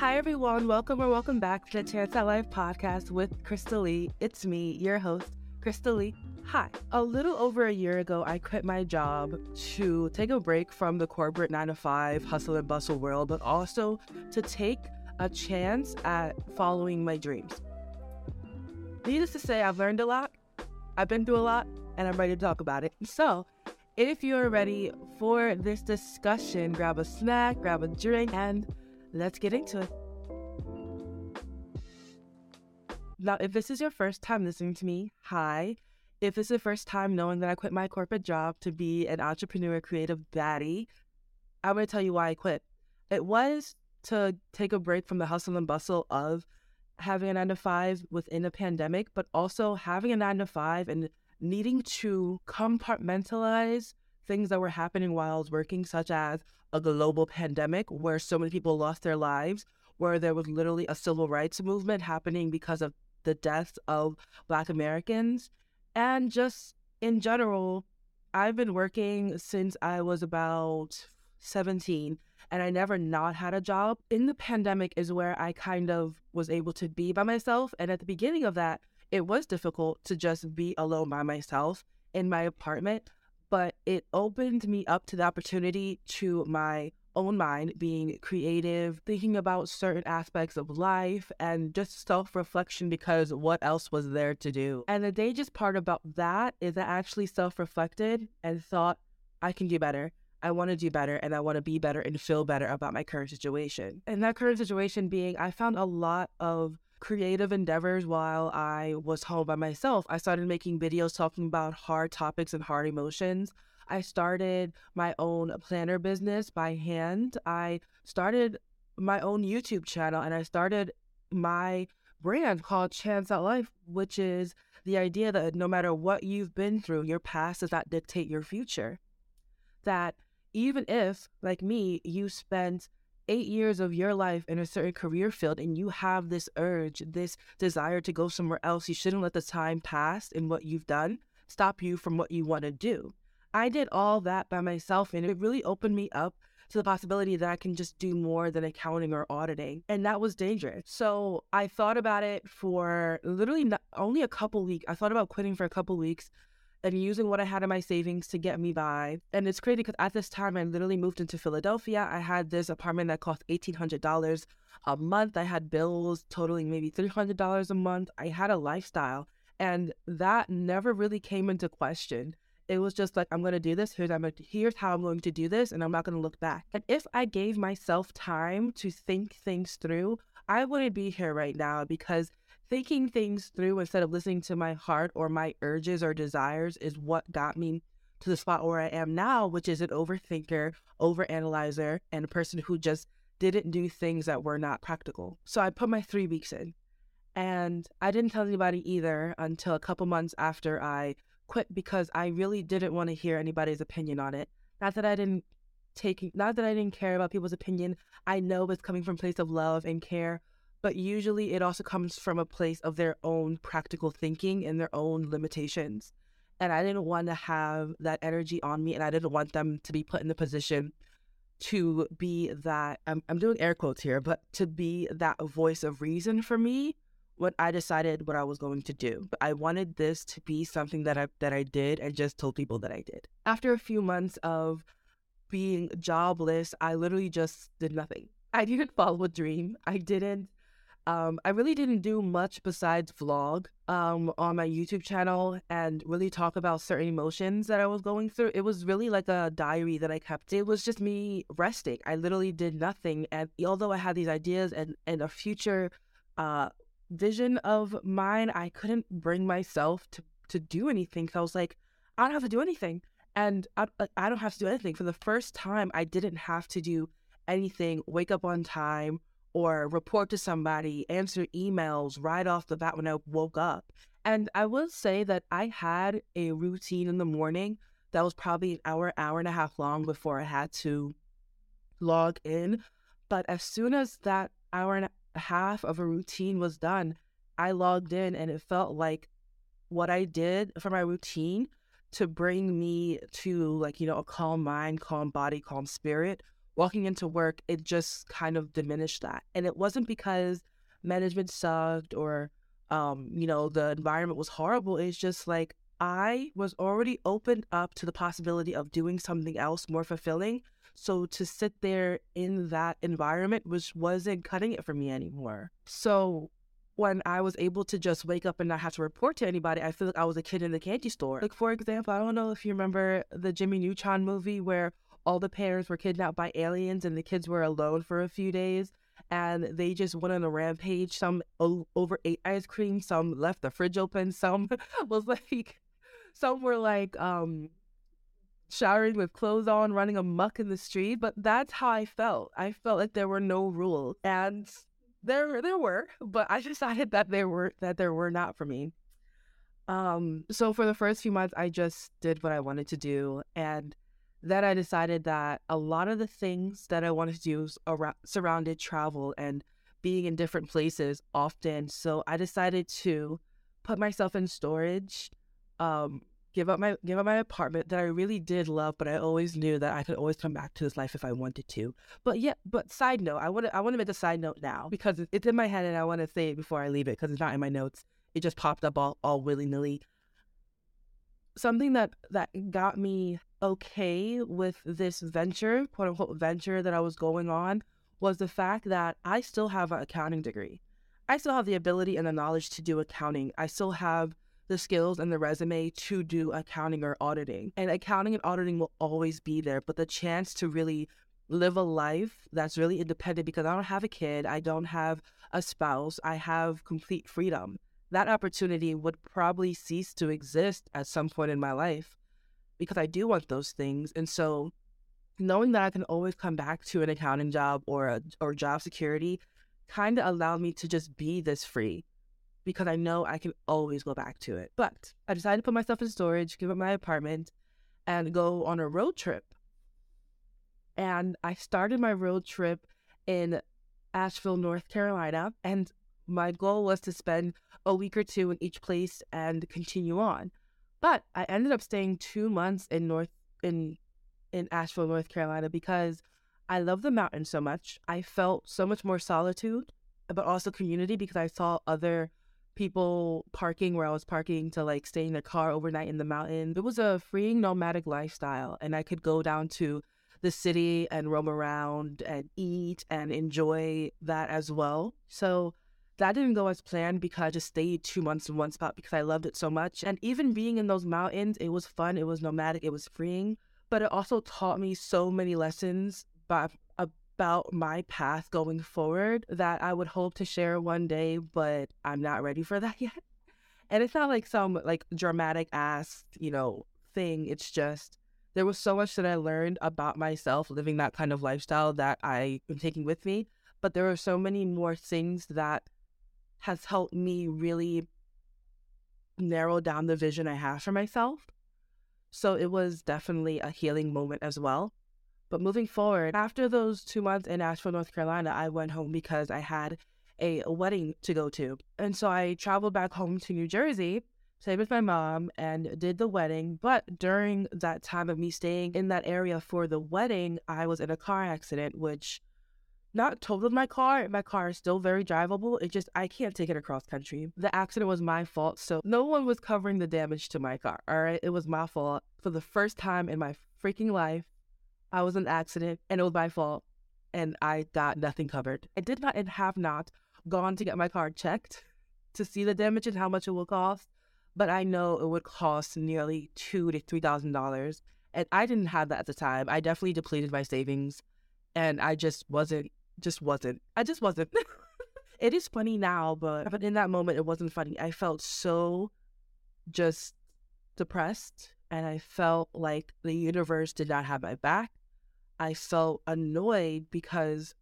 Hi, everyone. Welcome or welcome back to the Chance at Life podcast with Crystal Lee. It's me, your host, Crystal Lee. Hi. A little over a year ago, I quit my job to take a break from the corporate nine to five hustle and bustle world, but also to take a chance at following my dreams. Needless to say, I've learned a lot, I've been through a lot, and I'm ready to talk about it. So, if you're ready for this discussion, grab a snack, grab a drink, and let's get into it. Now, if this is your first time listening to me, hi. If this is the first time knowing that I quit my corporate job to be an entrepreneur, creative baddie, I'm going to tell you why I quit. It was to take a break from the hustle and bustle of having a nine to five within a pandemic, but also having a nine to five and needing to compartmentalize things that were happening while I was working, such as a global pandemic where so many people lost their lives, where there was literally a civil rights movement happening because of the deaths of Black Americans. And just in general, I've been working since I was about 17 and I never not had a job. In the pandemic is where I kind of was able to be by myself. And at the beginning of that, it was difficult to just be alone by myself in my apartment, but it opened me up to the opportunity to my own mind being creative, thinking about certain aspects of life, and just self reflection because what else was there to do? And the dangerous part about that is I actually self reflected and thought, I can do better. I want to do better and I want to be better and feel better about my current situation. And that current situation being, I found a lot of creative endeavors while I was home by myself. I started making videos talking about hard topics and hard emotions. I started my own planner business by hand. I started my own YouTube channel and I started my brand called Chance at Life, which is the idea that no matter what you've been through, your past does not dictate your future. That even if, like me, you spent eight years of your life in a certain career field and you have this urge, this desire to go somewhere else, you shouldn't let the time pass in what you've done stop you from what you want to do. I did all that by myself and it really opened me up to the possibility that I can just do more than accounting or auditing. And that was dangerous. So I thought about it for literally not, only a couple weeks. I thought about quitting for a couple weeks and using what I had in my savings to get me by. And it's crazy because at this time, I literally moved into Philadelphia. I had this apartment that cost $1,800 a month. I had bills totaling maybe $300 a month. I had a lifestyle, and that never really came into question. It was just like, I'm going to do this. Here's, I'm, here's how I'm going to do this, and I'm not going to look back. And if I gave myself time to think things through, I wouldn't be here right now because thinking things through instead of listening to my heart or my urges or desires is what got me to the spot where I am now, which is an overthinker, overanalyzer, and a person who just didn't do things that were not practical. So I put my three weeks in. And I didn't tell anybody either until a couple months after I quit because I really didn't want to hear anybody's opinion on it. Not that I didn't take, not that I didn't care about people's opinion. I know it's coming from place of love and care, but usually it also comes from a place of their own practical thinking and their own limitations. And I didn't want to have that energy on me, and I didn't want them to be put in the position to be that I'm, I'm doing air quotes here, but to be that voice of reason for me when I decided what I was going to do. I wanted this to be something that I that I did and just told people that I did. After a few months of being jobless, I literally just did nothing. I didn't follow a dream. I didn't um, I really didn't do much besides vlog um, on my YouTube channel and really talk about certain emotions that I was going through. It was really like a diary that I kept. It was just me resting. I literally did nothing. And although I had these ideas and, and a future uh, vision of mine, I couldn't bring myself to, to do anything. So I was like, I don't have to do anything. And I, I don't have to do anything. For the first time, I didn't have to do anything, wake up on time, or report to somebody, answer emails right off the bat when I woke up. And I will say that I had a routine in the morning that was probably an hour, hour and a half long before I had to log in. But as soon as that hour and a half of a routine was done, I logged in and it felt like what I did for my routine to bring me to like, you know, a calm mind, calm body, calm spirit walking into work, it just kind of diminished that. And it wasn't because management sucked or, um, you know, the environment was horrible. It's just like I was already opened up to the possibility of doing something else more fulfilling. So to sit there in that environment which wasn't cutting it for me anymore. So when I was able to just wake up and not have to report to anybody, I feel like I was a kid in the candy store. Like for example, I don't know if you remember the Jimmy Neutron movie where all the parents were kidnapped by aliens and the kids were alone for a few days and they just went on a rampage. Some o- overate ice cream, some left the fridge open, some was like, some were like, um, showering with clothes on, running amuck in the street. But that's how I felt. I felt like there were no rules, and there there were, but I decided that there were that there were not for me. Um, so for the first few months, I just did what I wanted to do, and then I decided that a lot of the things that I wanted to do around, surrounded travel and being in different places often. So I decided to put myself in storage, um, give up my give up my apartment that I really did love, but I always knew that I could always come back to this life if I wanted to. But yeah, but side note, I want to I want to make a side note now because it's in my head and I want to say it before I leave it because it's not in my notes. It just popped up all, all willy nilly. Something that that got me okay with this venture, quote unquote venture that I was going on, was the fact that I still have an accounting degree. I still have the ability and the knowledge to do accounting. I still have the skills and the resume to do accounting or auditing. And accounting and auditing will always be there, but the chance to really live a life that's really independent because I don't have a kid, I don't have a spouse, I have complete freedom. That opportunity would probably cease to exist at some point in my life because I do want those things. And so knowing that I can always come back to an accounting job or a, or job security kind of allowed me to just be this free because I know I can always go back to it. But I decided to put myself in storage, give up my apartment, and go on a road trip. And I started my road trip in Asheville, North Carolina, and my goal was to spend a week or two in each place and continue on. But I ended up staying two months in North in in Asheville, North Carolina, because I love the mountains so much. I felt so much more solitude, uh, but also community because I saw other people parking where I was parking to like stay in their car overnight in the mountains. It was a freeing nomadic lifestyle, and I could go down to the city and roam around and eat and enjoy that as well. So that didn't go as planned because I just stayed two months in one spot because I loved it so much. And even being in those mountains, it was fun, it was nomadic, it was freeing, but it also taught me so many lessons by, about my path going forward that I would hope to share one day, but I'm not ready for that yet. And it's not like some like dramatic ass, you know, thing. It's just there was so much that I learned about myself living that kind of lifestyle that I am taking with me. But there are so many more things that has helped me really narrow down the vision I have for myself. So it was definitely a healing moment as well. But moving forward, after those two months in Asheville, North Carolina, I went home because I had a, wedding to go to. And so I traveled back home to New Jersey, stayed with my mom, and did the wedding. But during that time of me staying in that area for the wedding, I was in a car accident, which not totaled my car. My car is still very drivable. It just, I can't take it across country. The accident was my fault. So no one was covering the damage to my car. All right. It was my fault for the first time in my freaking life. I was in an accident and it was my fault and I got nothing covered. I did not and have not gone to get my car checked to see the damage and how much it will cost, but I know it would cost nearly two to three thousand dollars. And I didn't have that at the time. I definitely depleted my savings and I just wasn't just wasn't. I just wasn't. it is funny now, but but in that moment it wasn't funny. I felt so just depressed and I felt like the universe did not have my back. I felt annoyed because,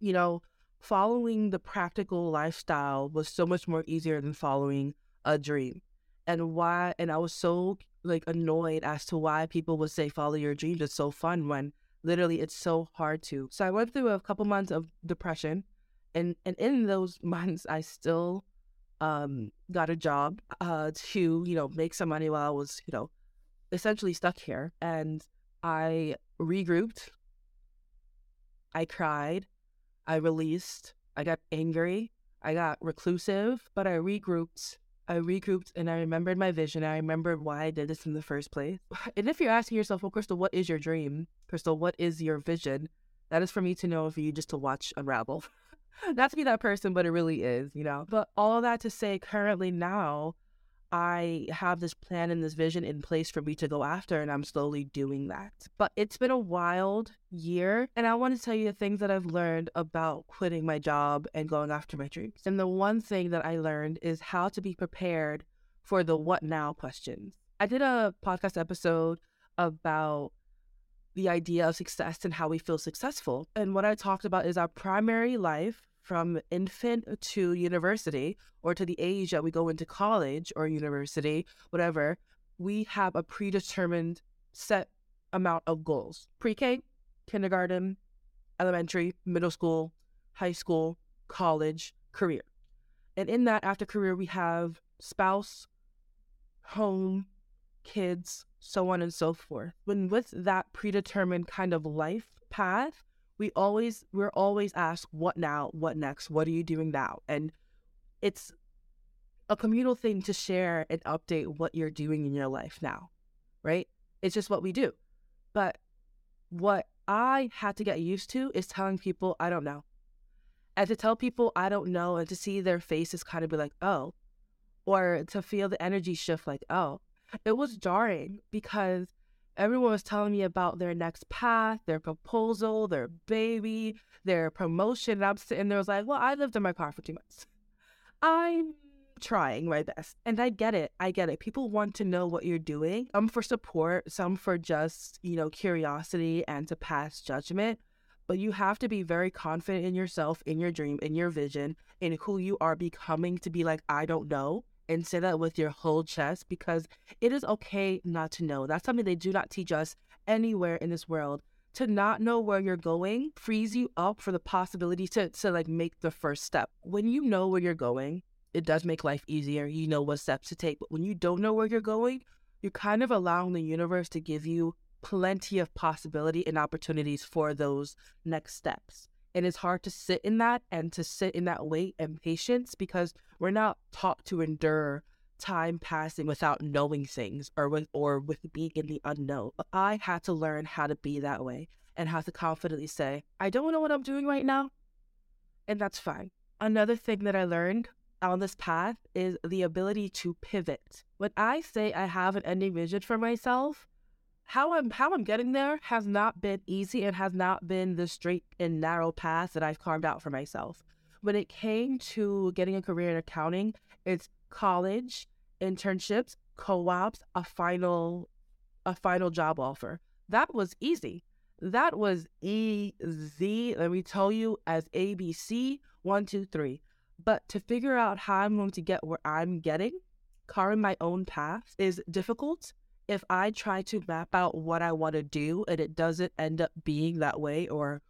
you know, following the practical lifestyle was so much more easier than following a dream. And why, and I was so like annoyed as to why people would say follow your dreams. It's so fun when literally it's so hard to. So I went through a couple months of depression. And, and in those months, I still um, got a job uh, to, you know, make some money while I was, you know, essentially stuck here. And I regrouped I cried, I released, I got angry, I got reclusive, but I regrouped. I regrouped and I remembered my vision. I remembered why I did this in the first place. And if you're asking yourself, well, Crystal, what is your dream? Crystal, what is your vision? That is for me to know, for you just to watch unravel. Not to be that person, but it really is, you know? But all that to say, currently now, I have this plan and this vision in place for me to go after, and I'm slowly doing that. But it's been a wild year, and I want to tell you the things that I've learned about quitting my job and going after my dreams. And the one thing that I learned is how to be prepared for the what now questions. I did a podcast episode about the idea of success and how we feel successful. And what I talked about is our primary life from infant to university or to the age that we go into college or university, whatever, we have a predetermined set amount of goals pre K, kindergarten, elementary, middle school, high school, college, career. And in that, after career, we have spouse, home, kids, so on and so forth. When with that predetermined kind of life path, we always we're always asked what now? What next? What are you doing now? And it's a communal thing to share and update what you're doing in your life now right? It's just what we do. But what i had to get used to is telling people i don't know. And to tell people i don't know and to see their faces kind of be like oh or to feel the energy shift like oh. It was jarring because everyone was telling me about their next path, their proposal, their baby, their promotion. And I'm sitting there, was like, well, I lived in my car for two months. I'm trying my best. And I get it. I get it. People want to know what you're doing. Some for support, some for just, you know, curiosity and to pass judgment. But you have to be very confident in yourself, in your dream, in your vision, in who you are becoming to be like, I don't know and say that with your whole chest because it is okay not to know. That's something they do not teach us anywhere in this world. To not know where you're going frees you up for the possibility to, to like make the first step. When you know where you're going, it does make life easier. You know what steps to take. But when you don't know where you're going, you're kind of allowing the universe to give you plenty of possibility and opportunities for those next steps. And it's hard to sit in that and to sit in that wait and patience because we're not taught to endure time passing without knowing things or with or with being in the unknown. I had to learn how to be that way and how to confidently say, I don't know what I'm doing right now. And that's fine. Another thing that I learned on this path is the ability to pivot. When I say I have an ending vision for myself, how I'm how I'm getting there has not been easy and has not been the straight and narrow path that I've carved out for myself. When it came to getting a career in accounting, it's college, internships, co-ops, a final a final job offer. That was easy. That was easy. Let me tell you, as ABC, one, two, three. But to figure out how I'm going to get where I'm getting, carving my own path is difficult if I try to map out what I want to do and it doesn't end up being that way, or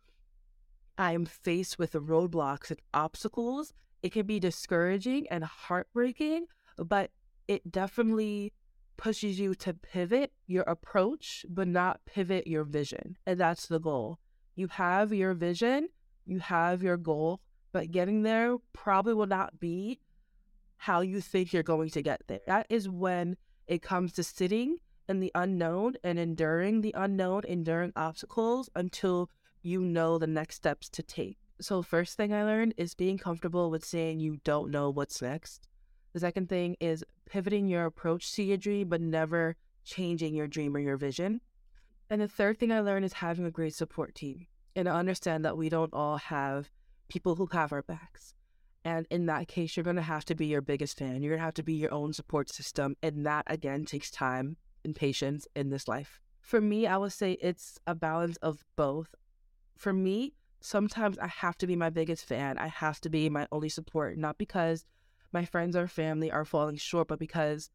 I am faced with roadblocks and obstacles, it can be discouraging and heartbreaking, but it definitely pushes you to pivot your approach, but not pivot your vision. And that's the goal. You have your vision, you have your goal, but getting there probably will not be how you think you're going to get there. That is when it comes to sitting in the unknown and enduring the unknown, enduring obstacles until you know the next steps to take. So, first thing I learned is being comfortable with saying you don't know what's next. The second thing is pivoting your approach to your dream, but never changing your dream or your vision. And the third thing I learned is having a great support team and to understand that we don't all have people who have our backs. And in that case, you're going to have to be your biggest fan. You're going to have to be your own support system. And that, again, takes time and patience in this life. For me, I would say it's a balance of both. For me, sometimes I have to be my biggest fan. I have to be my only support, not because my friends or family are falling short, but because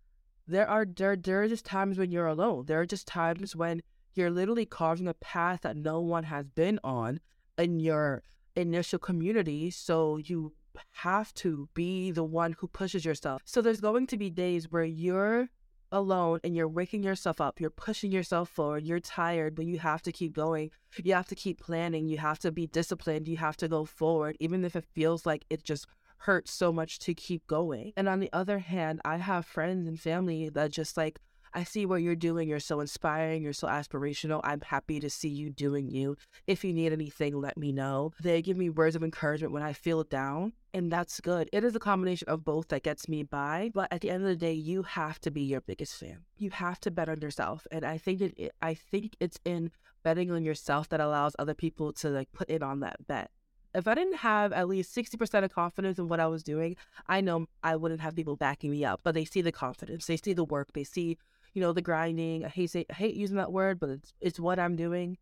there are there, there are just times when you're alone. There are just times when you're literally carving a path that no one has been on in your initial community. So you have to be the one who pushes yourself. So there's going to be days where you're alone and you're waking yourself up, you're pushing yourself forward, you're tired, but you have to keep going. You have to keep planning, you have to be disciplined, you have to go forward, even if it feels like it just hurts so much to keep going. And on the other hand, I have friends and family that just like, I see what you're doing. You're so inspiring. You're so aspirational. I'm happy to see you doing you. If you need anything, let me know. They give me words of encouragement when I feel down, and that's good. It is a combination of both that gets me by. But at the end of the day, you have to be your biggest fan. You have to bet on yourself, and I think it. I think it's in betting on yourself that allows other people to like put in on that bet if I didn't have at least 60% of confidence in what I was doing, I know I wouldn't have people backing me up. But they see the confidence, they see the work, they see you know, the grinding. I hate say, I hate using that word, but it's it's what I'm doing.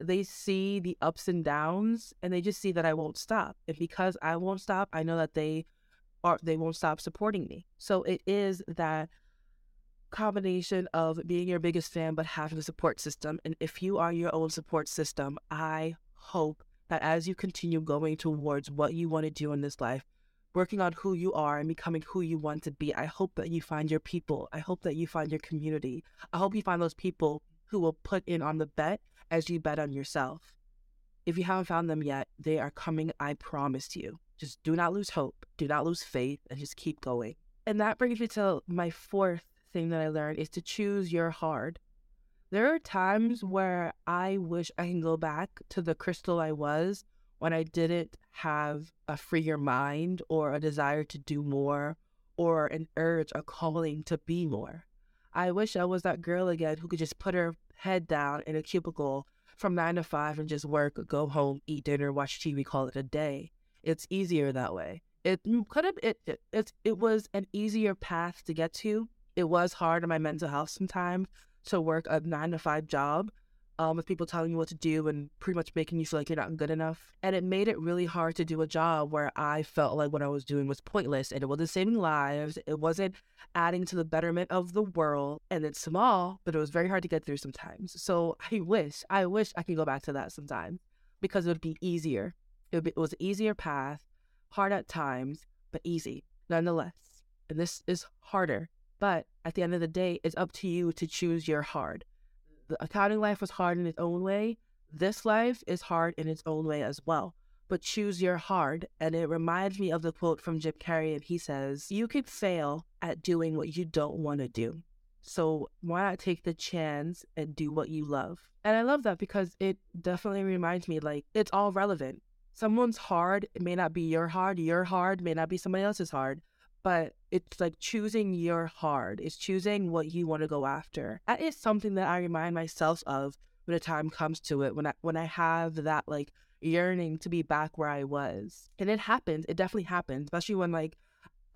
They see the ups and downs, and they just see that I won't stop. And because I won't stop, I know that they are they won't stop supporting me. So it is that combination of being your biggest fan but having a support system. And if you are your own support system, I hope that as you continue going towards what you want to do in this life, working on who you are and becoming who you want to be. I hope that you find your people. I hope that you find your community. I hope you find those people who will put in on the bet as you bet on yourself. If you haven't found them yet, they are coming, I promise you. Just do not lose hope, do not lose faith, and just keep going. And that brings me to my fourth thing that I learned is to choose your hard. There are times where I wish I can go back to the crystal I was when I didn't have a freer mind or a desire to do more or an urge, a calling to be more. I wish I was that girl again who could just put her head down in a cubicle from nine to five and just work, go home, eat dinner, watch TV, call it a day. It's easier that way. It could have it, it it it was an easier path to get to. It was hard on my mental health sometimes to work a nine to five job, um, with people telling you what to do and pretty much making you feel like you're not good enough. And it made it really hard to do a job where I felt like what I was doing was pointless and it wasn't saving lives. It wasn't adding to the betterment of the world. And it's small, but it was very hard to get through sometimes. So I wish, I wish I could go back to that sometime because it would be easier. It, be, it was an easier path, hard at times, but easy nonetheless. And this is harder. But at the end of the day, it's up to you to choose your hard the accounting life was hard in its own way. This life is hard in its own way as well. But choose your hard. And it reminds me of the quote from Jim Carrey. And he says, You could fail at doing what you don't want to do. So why not take the chance and do what you love? And I love that because it definitely reminds me like it's all relevant. Someone's hard it may not be your hard, your hard may not be somebody else's hard, but it's like choosing your hard. It's choosing what you want to go after. That is something that I remind myself of when the time comes to it. When I when I have that like yearning to be back where I was, and it happens. It definitely happens, especially when like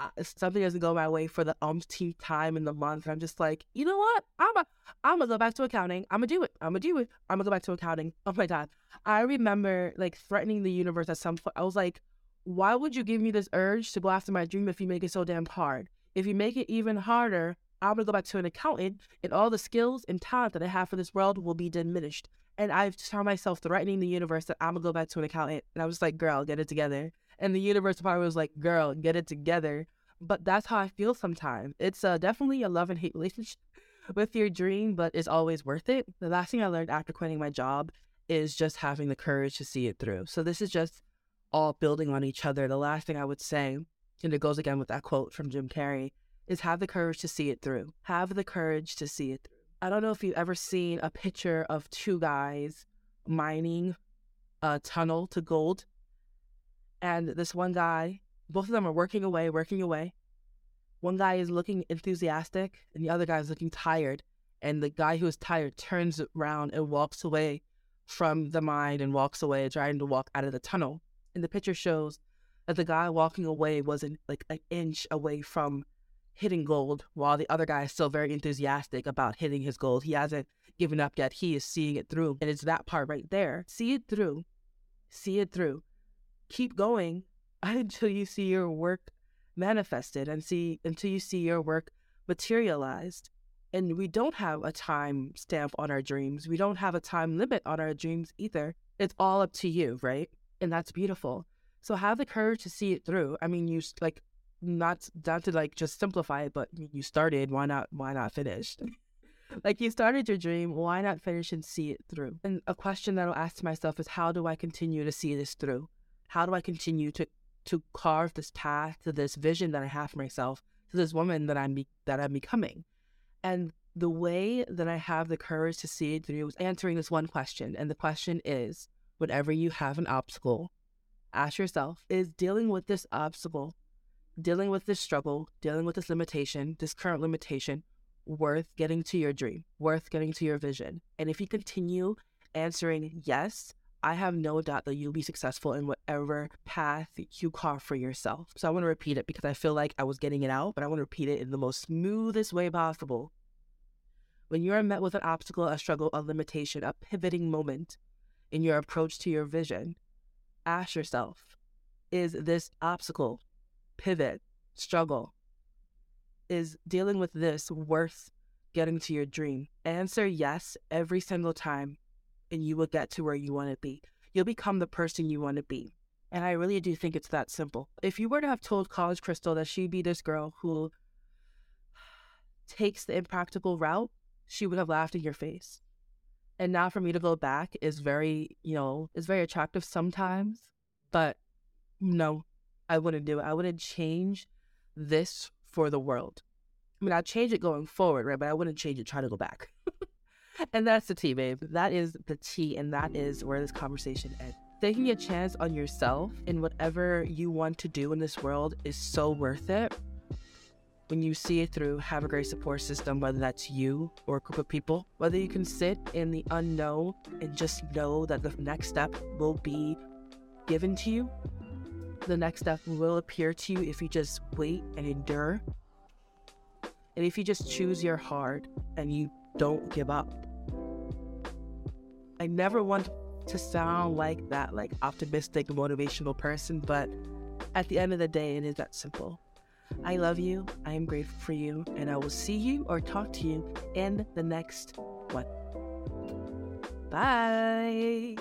uh, something doesn't go my way for the umpteenth time in the month. I'm just like, you know what? I'm a, I'm gonna go back to accounting. I'm gonna do it. I'm gonna do it. I'm gonna go back to accounting. Oh my god! I remember like threatening the universe at some point. I was like, why would you give me this urge to go after my dream if you make it so damn hard? If you make it even harder, I'm gonna go back to an accountant and all the skills and talent that I have for this world will be diminished. And I've just found myself threatening the universe that I'm gonna go back to an accountant. And I was like, girl, get it together. And the universe probably was like, girl, get it together. But that's how I feel sometimes. It's uh, definitely a love and hate relationship with your dream, but it's always worth it. The last thing I learned after quitting my job is just having the courage to see it through. So this is just all building on each other. The last thing I would say, and it goes again with that quote from Jim Carrey, is have the courage to see it through. Have the courage to see it through. I don't know if you've ever seen a picture of two guys mining a tunnel to gold. And this one guy, both of them are working away, working away. One guy is looking enthusiastic, and the other guy is looking tired. And the guy who is tired turns around and walks away from the mine and walks away, trying to walk out of the tunnel and the picture shows that the guy walking away wasn't like an inch away from hitting gold, while the other guy is still very enthusiastic about hitting his gold. He hasn't given up yet. He is seeing it through. And it's that part right there. See it through. See it through. Keep going until you see your work manifested and see until you see your work materialized. And we don't have a time stamp on our dreams. We don't have a time limit on our dreams either. It's all up to you, right? And that's beautiful. So have the courage to see it through. I mean, you like not not to like just simplify it, but you started, why not why not finish? like you started your dream, why not finish and see it through? And a question that I'll ask to myself is how do I continue to see this through? How do I continue to to carve this path to this vision that I have for myself, to this woman that I'm be- that I'm becoming? And the way that I have the courage to see it through is answering this one question. And the question is whenever you have an obstacle, ask yourself, is dealing with this obstacle, dealing with this struggle, dealing with this limitation, this current limitation, worth getting to your dream, worth getting to your vision? And if you continue answering yes, I have no doubt that you'll be successful in whatever path you carve for yourself. So I want to repeat it because I feel like I was getting it out, but I want to repeat it in the most smoothest way possible. When you are met with an obstacle, a struggle, a limitation, a pivoting moment in your approach to your vision, ask yourself is this obstacle, pivot, struggle, is dealing with this worth getting to your dream? Answer yes every single time, and you will get to where you want to be. You'll become the person you want to be. And I really do think it's that simple. If you were to have told College Crystal that she'd be this girl who takes the impractical route, she would have laughed in your face. And now for me to go back is very, you know, is very attractive sometimes, but no, I wouldn't do it. I wouldn't change this for the world. I mean, I'd change it going forward, right? But I wouldn't change it trying to go back. and that's the tea, babe. That is the tea, and that is where this conversation ends. Taking a chance on yourself in whatever you want to do in this world is so worth it when you see it through, have a great support system, whether that's you or a group of people, whether you can sit in the unknown and just know that the next step will be given to you. The next step will appear to you if you just wait and endure. And if you just choose your heart and you don't give up. I never want to sound like that, like optimistic, motivational person, but at the end of the day, it is that simple. I love you. I am grateful for you. And I will see you or talk to you in the next one. Bye.